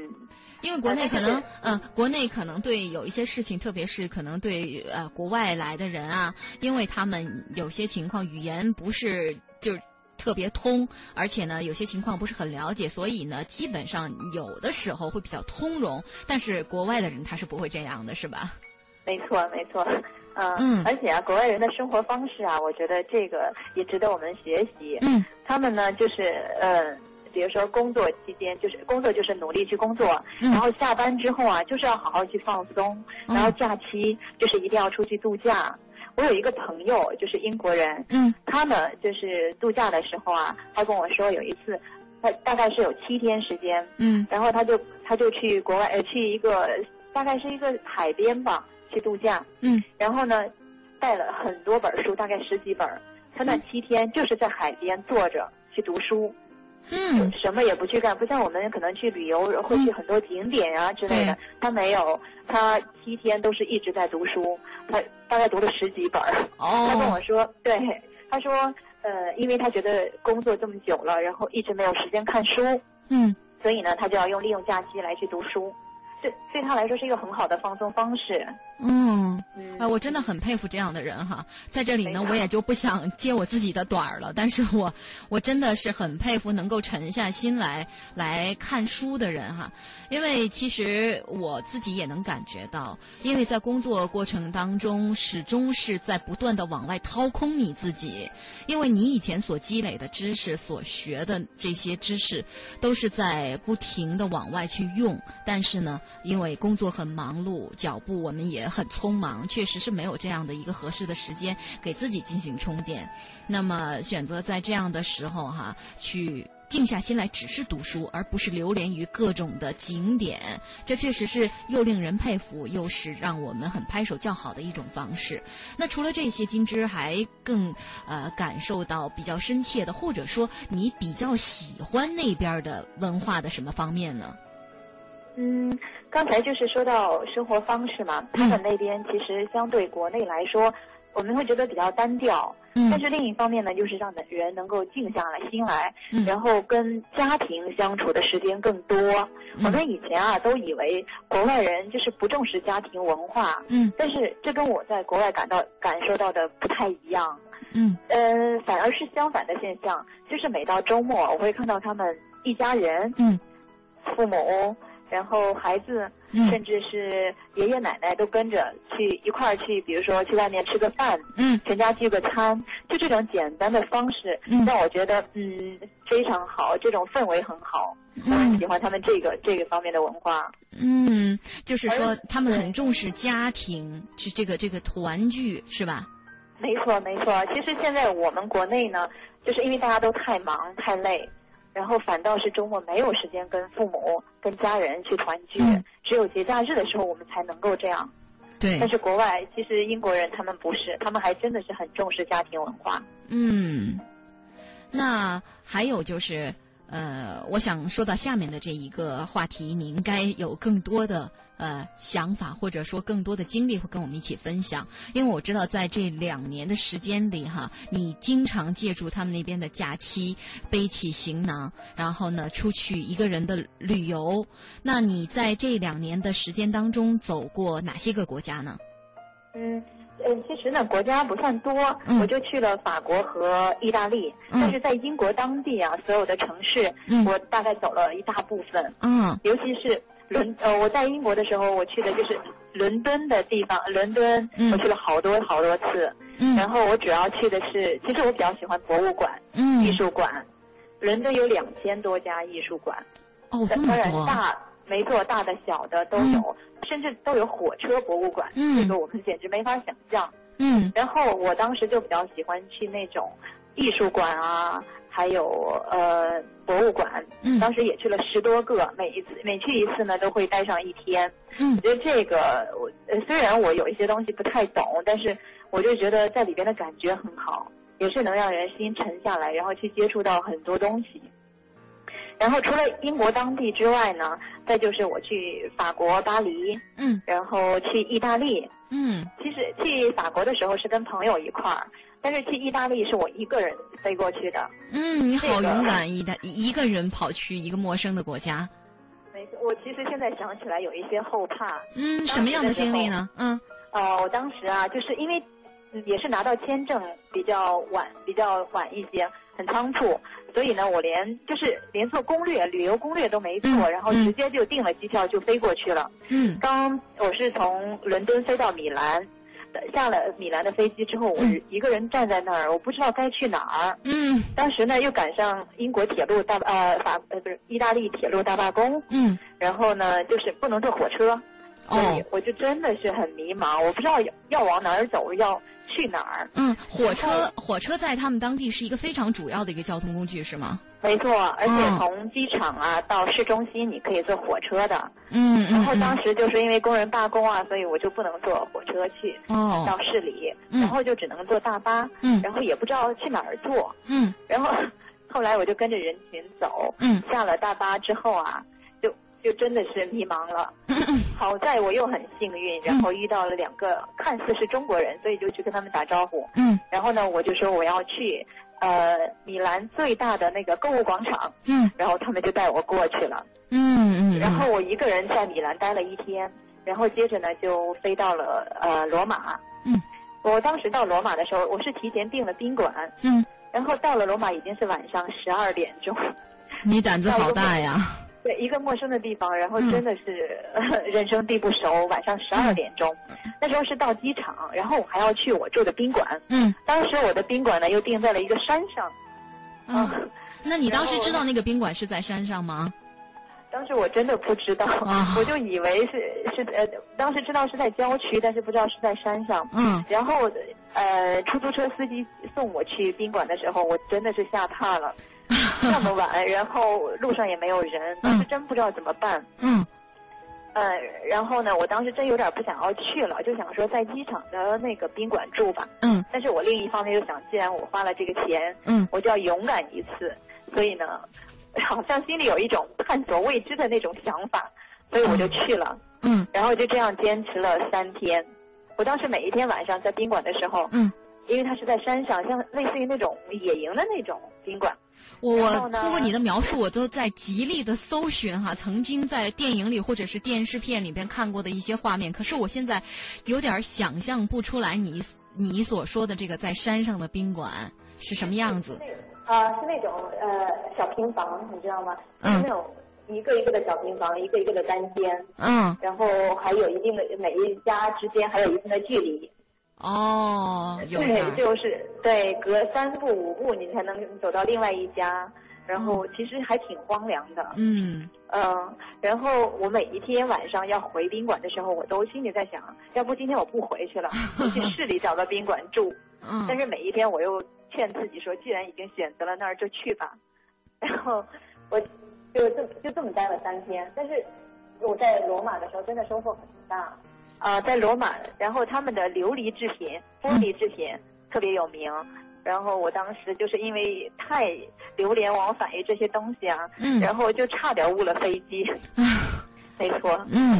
因为国内可能，嗯，国内可能对有一些事情，特别是可能对呃国外来的人啊，因为他们有些情况语言不是就特别通，而且呢有些情况不是很了解，所以呢基本上有的时候会比较通融。但是国外的人他是不会这样的，是吧？没错，没错，嗯，而且啊，国外人的生活方式啊，我觉得这个也值得我们学习。嗯，他们呢就是呃。比如说工作期间，就是工作就是努力去工作，然后下班之后啊，就是要好好去放松，然后假期就是一定要出去度假。我有一个朋友，就是英国人，嗯，他呢就是度假的时候啊，他跟我说有一次，他大概是有七天时间，嗯，然后他就他就去国外呃去一个大概是一个海边吧去度假，嗯，然后呢带了很多本书，大概十几本，他那七天就是在海边坐着去读书。嗯，什么也不去干，不像我们可能去旅游会去很多景点啊之类的。他没有，他七天都是一直在读书，他大概读了十几本。哦。他跟我说，对，他说，呃，因为他觉得工作这么久了，然后一直没有时间看书。嗯。所以呢，他就要用利用假期来去读书。对，对他来说是一个很好的放松方式。嗯，啊，我真的很佩服这样的人哈。在这里呢，我也就不想揭我自己的短儿了。但是我，我真的是很佩服能够沉下心来来看书的人哈。因为其实我自己也能感觉到，因为在工作过程当中，始终是在不断的往外掏空你自己。因为你以前所积累的知识、所学的这些知识，都是在不停的往外去用。但是呢，因为工作很忙碌，脚步我们也很匆忙，确实是没有这样的一个合适的时间给自己进行充电。那么选择在这样的时候哈，去。静下心来，只是读书，而不是流连于各种的景点。这确实是又令人佩服，又是让我们很拍手叫好的一种方式。那除了这些，金枝还更呃感受到比较深切的，或者说你比较喜欢那边的文化的什么方面呢？嗯，刚才就是说到生活方式嘛，他们那边其实相对国内来说。我们会觉得比较单调，但是另一方面呢，就是让人能够静下来心来，然后跟家庭相处的时间更多。我们以前啊都以为国外人就是不重视家庭文化，嗯，但是这跟我在国外感到感受到的不太一样，嗯，呃，反而是相反的现象，就是每到周末我会看到他们一家人，嗯，父母。然后孩子，甚至是爷爷奶奶都跟着去一块儿去，比如说去外面吃个饭，嗯，全家聚个餐，就这种简单的方式，让我觉得嗯非常好，这种氛围很好，我很喜欢他们这个这个方面的文化。嗯，就是说他们很重视家庭，是这个这个团聚，是吧？没错没错，其实现在我们国内呢，就是因为大家都太忙太累。然后反倒是周末没有时间跟父母、跟家人去团聚，嗯只有节假日的时候我们才能够这样。对但是国外其实英国人他们不是，他们还真的是很重视家庭文化。嗯，那还有就是，呃，我想说到下面的这一个话题，你应该有更多的呃想法，或者说更多的经历会跟我们一起分享。因为我知道在这两年的时间里，哈，你经常借助他们那边的假期，背起行囊，然后呢出去一个人的旅游。那你在这两年的时间当中走过哪些个国家呢？嗯。呃，其实呢，国家不算多，嗯我就去了法国和意大利。嗯但是在英国当地啊，所有的城市，嗯我大概走了一大部分。嗯尤其是伦呃，我在英国的时候，我去的就是伦敦的地方，伦敦嗯我去了好多好多次。嗯然后我主要去的是，其实我比较喜欢博物馆、嗯艺术馆。伦敦有两千多家艺术馆，哦，这当然大没错，大的小的都有，甚至都有火车博物馆。嗯这个我们简直没法想象。嗯然后我当时就比较喜欢去那种艺术馆啊，还有呃博物馆。嗯当时也去了十多个，每一次每去一次呢都会待上一天。嗯我觉得这个我呃虽然我有一些东西不太懂，但是我就觉得在里边的感觉很好，也是能让人心沉下来，然后去接触到很多东西。然后除了英国当地之外呢，再就是我去法国巴黎，嗯然后去意大利。嗯其实去法国的时候是跟朋友一块儿，但是去意大利是我一个人飞过去的。嗯，你好这个勇敢，一的一个人跑去一个陌生的国家。没错，我其实现在想起来有一些后怕。嗯，什么样的经历呢？嗯呃，我当时啊，就是因为嗯也是拿到签证比较晚，比较晚一些，很仓促，所以呢，我连就是连做攻略、旅游攻略都没做，嗯然后直接就订了机票就飞过去了。嗯刚我是从伦敦飞到米兰，呃下了米兰的飞机之后，我嗯。一个人站在那儿，我不知道该去哪儿。嗯。当时呢，又赶上英国铁路大呃法呃不是意大利铁路大罢工，嗯，然后呢，就是不能坐火车，所以哦我就真的是很迷茫，我不知道要要往哪儿走，要去哪儿。嗯，火车火车在他们当地是一个非常主要的一个交通工具，是吗？没错，而且嗯从机场啊到市中心你可以坐火车的。嗯然后嗯当时就是因为工人罢工啊，所以我就不能坐火车去哦到市里，嗯然后就只能坐大巴，嗯然后也不知道去哪儿坐，嗯然后 后来我就跟着人群走，嗯下了大巴之后啊，就就真的是迷茫了。好在我又很幸运，然后遇到了两个看似是中国人，所以就去跟他们打招呼。嗯然后呢，我就说我要去呃米兰最大的那个购物广场，嗯然后他们就带我过去了。嗯嗯，然后我一个人在米兰待了一天，然后接着呢就飞到了呃罗马。嗯，我当时到罗马的时候，我是提前订了宾馆，嗯，然后到了罗马已经是晚上十二点钟。你胆子好大呀！对，一个陌生的地方，然后嗯真的是、人生地不熟，晚上十二点钟，那时候是到机场，然后我还要去我住的宾馆。嗯当时我的宾馆呢又定在了一个山上，啊，那你当时知道那个宾馆是在山上吗？当时我真的不知道，啊我就以为是是呃，当时知道是在郊区，但是不知道是在山上。嗯然后呃，出租车司机送我去宾馆的时候，我真的是吓怕了，那么晚，然后路上也没有人，当时真不知道怎么办。嗯呃，然后呢，我当时真有点不想要去了，就想说在机场的那个宾馆住吧。嗯但是我另一方面又想，既然我花了这个钱，嗯我就要勇敢一次，所以呢，好像心里有一种探索未知的那种想法，所以我就去了。嗯然后就这样坚持了三天。我当时每一天晚上在宾馆的时候，嗯，因为它是在山上，像类似于那种野营的那种宾馆。我通过你的描述，我都在极力的搜寻哈，曾经在电影里或者是电视片里边看过的一些画面。可是我现在有点想象不出来你你所说的这个在山上的宾馆是什么样子。啊、是那种呃小平房，你知道吗？嗯是那种一个一个的小平房，一个一个的单间，嗯然后还有一定的每一家之间还有一定的距离。哦，有对，就是对，隔三步五步你才能走到另外一家，然后其实还挺荒凉的。嗯嗯，然后我每一天晚上要回宾馆的时候，我都心里在想，要不今天我不回去了，我去市里找个宾馆住。嗯但是每一天我又劝自己说，既然已经选择了那儿，就去吧。然后我就这就这么待了三天，但是我在罗马的时候真的收获很大。啊、在罗马，然后他们的琉璃制品、玻璃制品特别有名。然后我当时就是因为太流连往返于这些东西啊，嗯然后就差点误了飞机。没错，嗯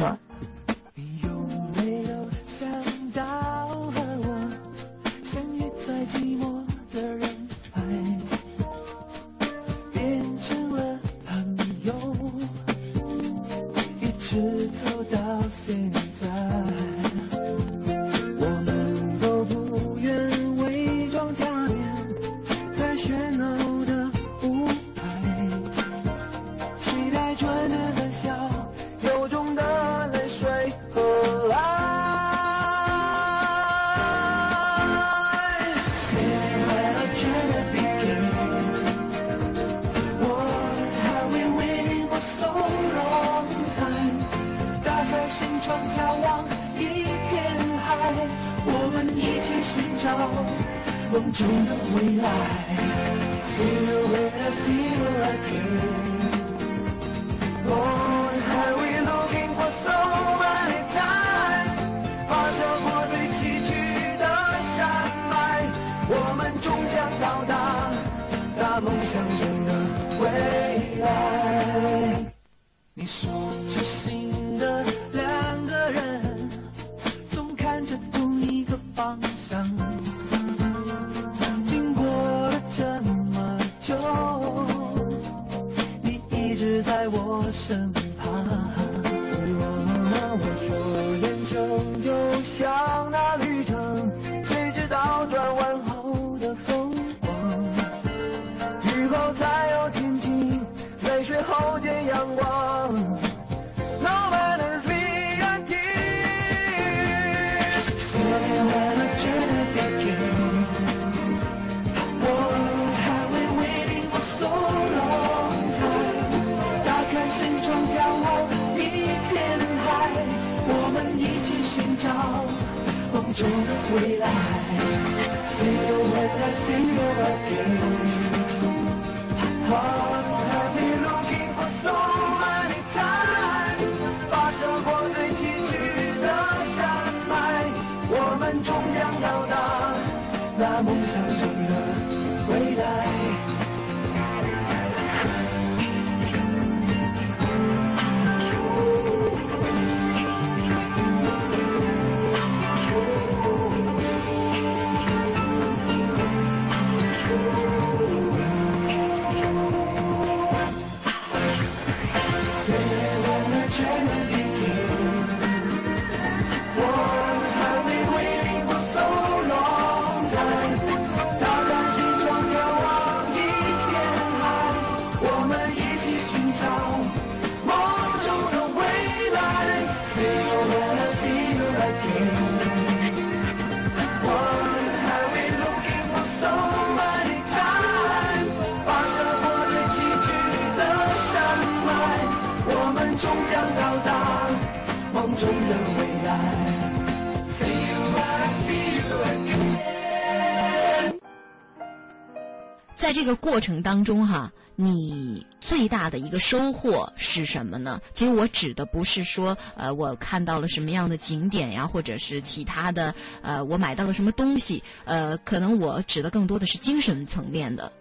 程当中哈，你最大的一个收获是什么呢？其实我指的不是说，呃，我看到了什么样的景点呀，或者是其他的，呃，我买到了什么东西，呃，可能我指的更多的是精神层面的。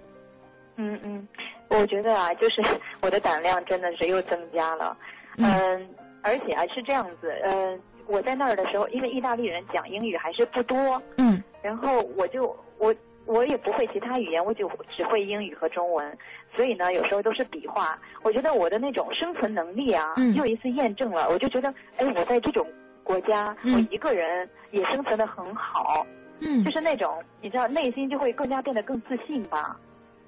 嗯嗯，我觉得啊，就是我的胆量真的是又增加了，嗯，而且啊是这样子，嗯，我在那儿的时候，因为意大利人讲英语还是不多，嗯，然后我就我我也不会其他语言，我就只会英语和中文，所以呢，有时候都是比划。我觉得我的那种生存能力啊，嗯又一次验证了。我就觉得，哎，我在这种国家，嗯我一个人也生存的很好，嗯就是那种你知道，内心就会更加变得更自信吧。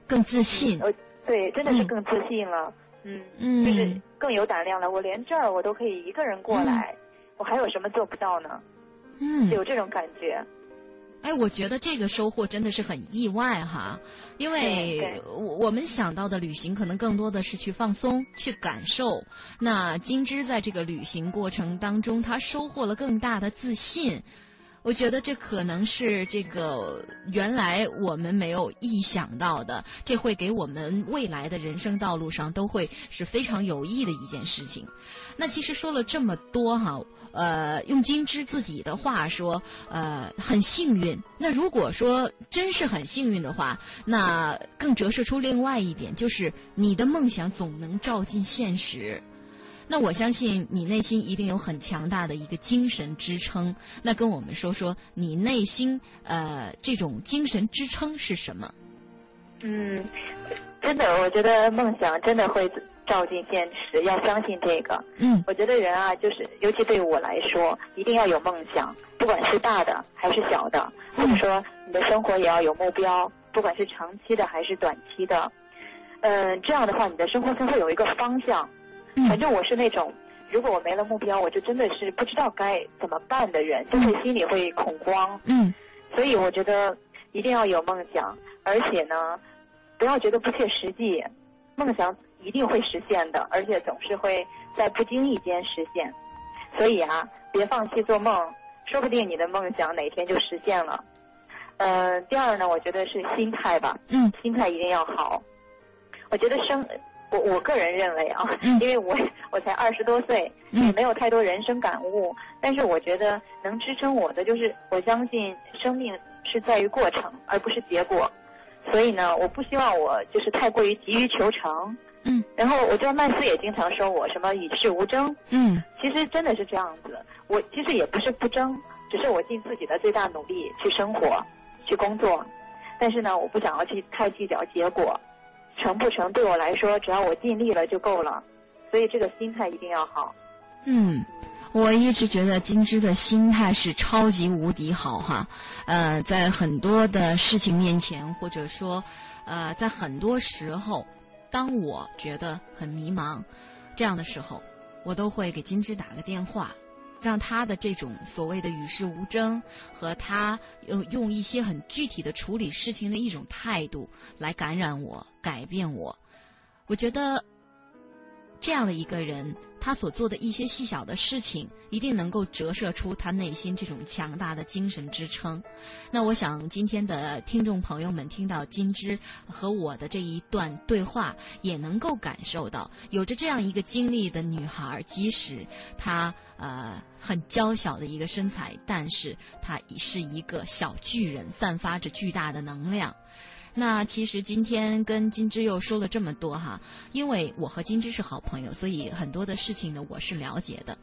更自信。呃，对，真的是嗯更自信了。嗯，嗯就是更有胆量了。我连这儿我都可以一个人过来，我还有什么做不到呢？嗯，有这种感觉。哎，我觉得这个收获真的是很意外哈，因为我我们想到的旅行可能更多的是去放松、去感受。那金枝在这个旅行过程当中，她收获了更大的自信。我觉得这可能是这个原来我们没有意想到的，这会给我们未来的人生道路上都会是非常有益的一件事情。那其实说了这么多哈，呃，用金枝自己的话说，呃，很幸运。那如果说真是很幸运的话，那更折射出另外一点，就是你的梦想总能照进现实。那我相信你内心一定有很强大的一个精神支撑。那跟我们说说你内心呃这种精神支撑是什么？嗯，真的，我觉得梦想真的会照进现实，要相信这个。嗯，我觉得人啊，就是尤其对我来说，一定要有梦想，不管是大的还是小的，或者说你的生活也要有目标，不管是长期的还是短期的。嗯，这样的话，你的生活才会有一个方向。反正我是那种，如果我没了目标，我就真的是不知道该怎么办的人，就会心里会恐慌。嗯，所以我觉得一定要有梦想，而且呢，不要觉得不切实际，梦想一定会实现的，而且总是会在不经意间实现。所以啊，别放弃做梦，说不定你的梦想哪天就实现了。呃，第二呢，我觉得是心态吧。嗯，心态一定要好。我觉得生。我我个人认为啊，因为我 我才二十多岁，也没有太多人生感悟。但是我觉得能支撑我的，就是我相信生命是在于过程，而不是结果。所以呢，我不希望我就是太过于急于求成。嗯。然后我知道曼斯也经常说我什么与世无争。嗯。其实真的是这样子。我其实也不是不争，只是我尽自己的最大努力去生活，去工作。但是呢，我不想要去太计较结果。成不成对我来说，只要我尽力了就够了，所以这个心态一定要好。嗯，我一直觉得金枝的心态是超级无敌好哈。呃，在很多的事情面前，或者说，呃，在很多时候，当我觉得很迷茫这样的时候，我都会给金枝打个电话。让他的这种所谓的与世无争，和他用用一些很具体的处理事情的一种态度来感染我、改变我，我觉得。这样的一个人，他所做的一些细小的事情，一定能够折射出他内心这种强大的精神支撑。那我想，今天的听众朋友们听到金枝和我的这一段对话，也能够感受到，有着这样一个经历的女孩，即使她呃很娇小的一个身材，但是她是一个小巨人，散发着巨大的能量。那其实今天跟金枝又说了这么多哈，因为我和金枝是好朋友，所以很多的事情呢我是了解的，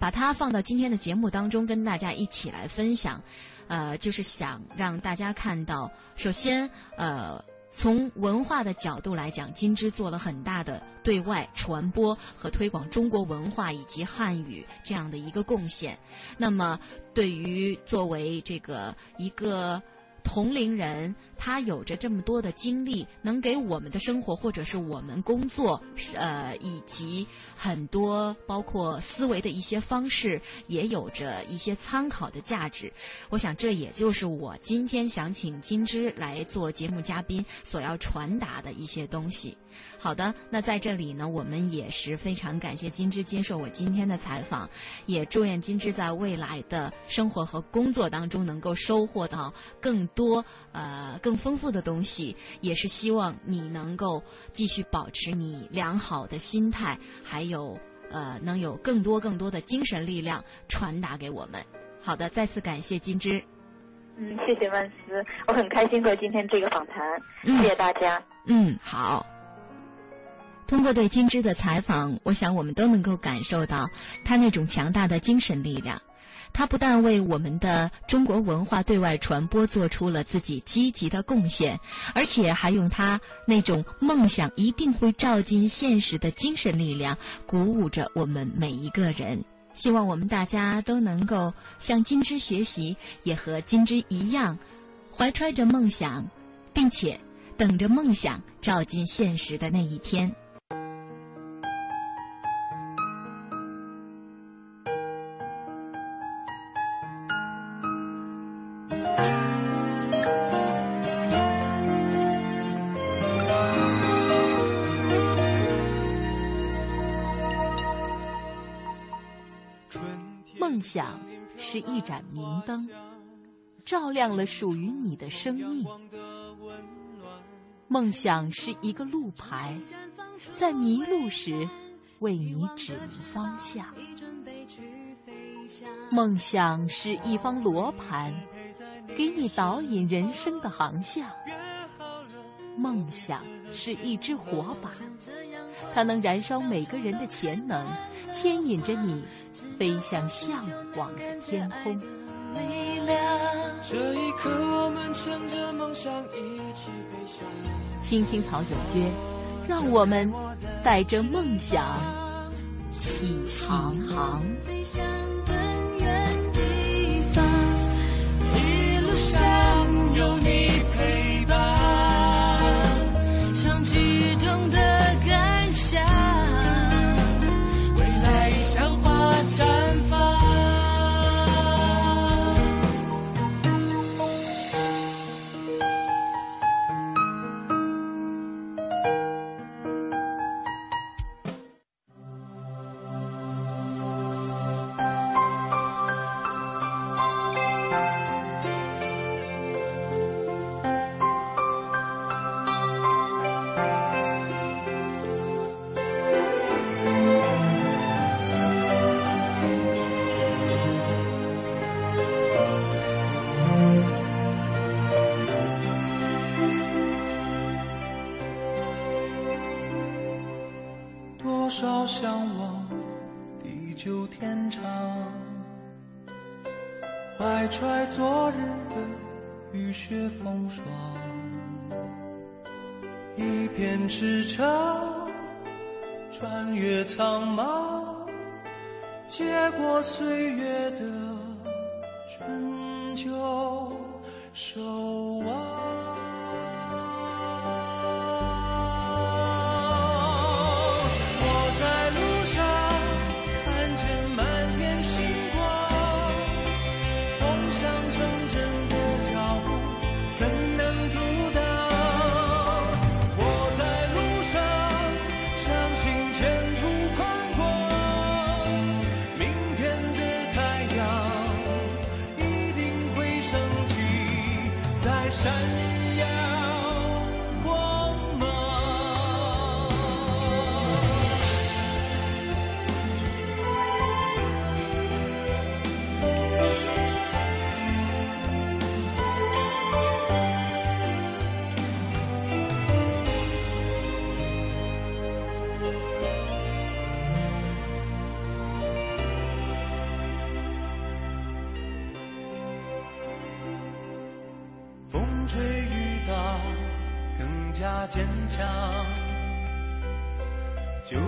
把它放到今天的节目当中跟大家一起来分享，呃，就是想让大家看到，首先呃从文化的角度来讲，金枝做了很大的对外传播和推广中国文化以及汉语这样的一个贡献。那么对于作为这个一个。同龄人，他有着这么多的经历，能给我们的生活或者是我们工作，呃，以及很多包括思维的一些方式，也有着一些参考的价值。我想，这也就是我今天想请金枝来做节目嘉宾所要传达的一些东西。好的，那在这里呢，我们也是非常感谢金枝接受我今天的采访，也祝愿金枝在未来的生活和工作当中能够收获到更多呃更丰富的东西，也是希望你能够继续保持你良好的心态，还有呃能有更多更多的精神力量传达给我们。好的，再次感谢金枝。嗯，谢谢万斯，我很开心和今天这个访谈，谢谢大家。嗯，好。通过对金枝的采访，我想我们都能够感受到他那种强大的精神力量。他不但为我们的中国文化对外传播做出了自己积极的贡献，而且还用他那种梦想一定会照进现实的精神力量，鼓舞着我们每一个人。希望我们大家都能够向金枝学习，也和金枝一样，怀揣着梦想，并且等着梦想照进现实的那一天。想是一盏明灯，照亮了属于你的生命。梦想是一个路牌，在迷路时为你指明方向。梦想是一方罗盘，给你导引人生的航向。梦想是一支火把，它能燃烧每个人的潜能，牵引着你飞向向往的天空。这一刻，我们乘着梦想一起飞翔。青青草有约，让我们带着梦想起航。飞向更远地方一路上有你久天长，怀揣昨日的雨雪风霜，一片赤诚穿越苍茫，接过岁月的春秋，守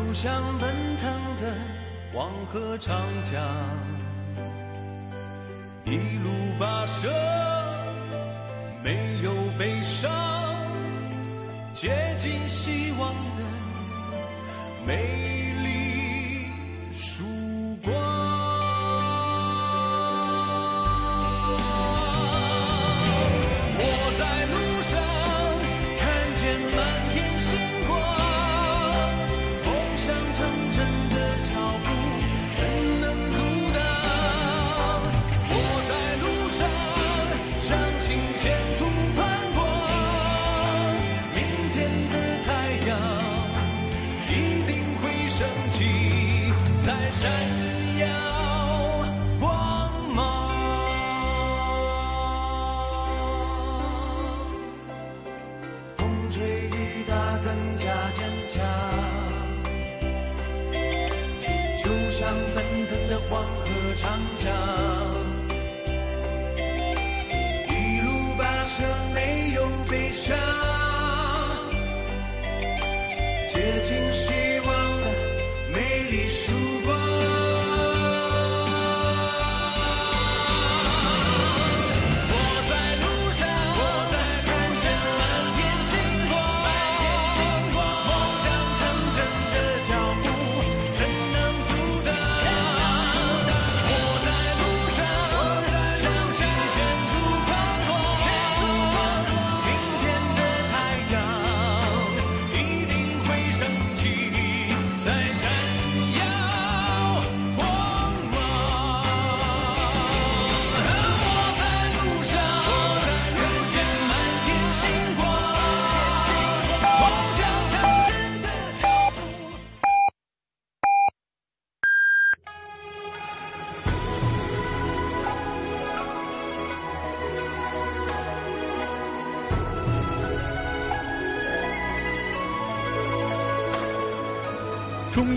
就像奔腾的黄河长江，一路跋涉，没有悲伤，接近希望的美丽。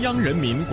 央人民广。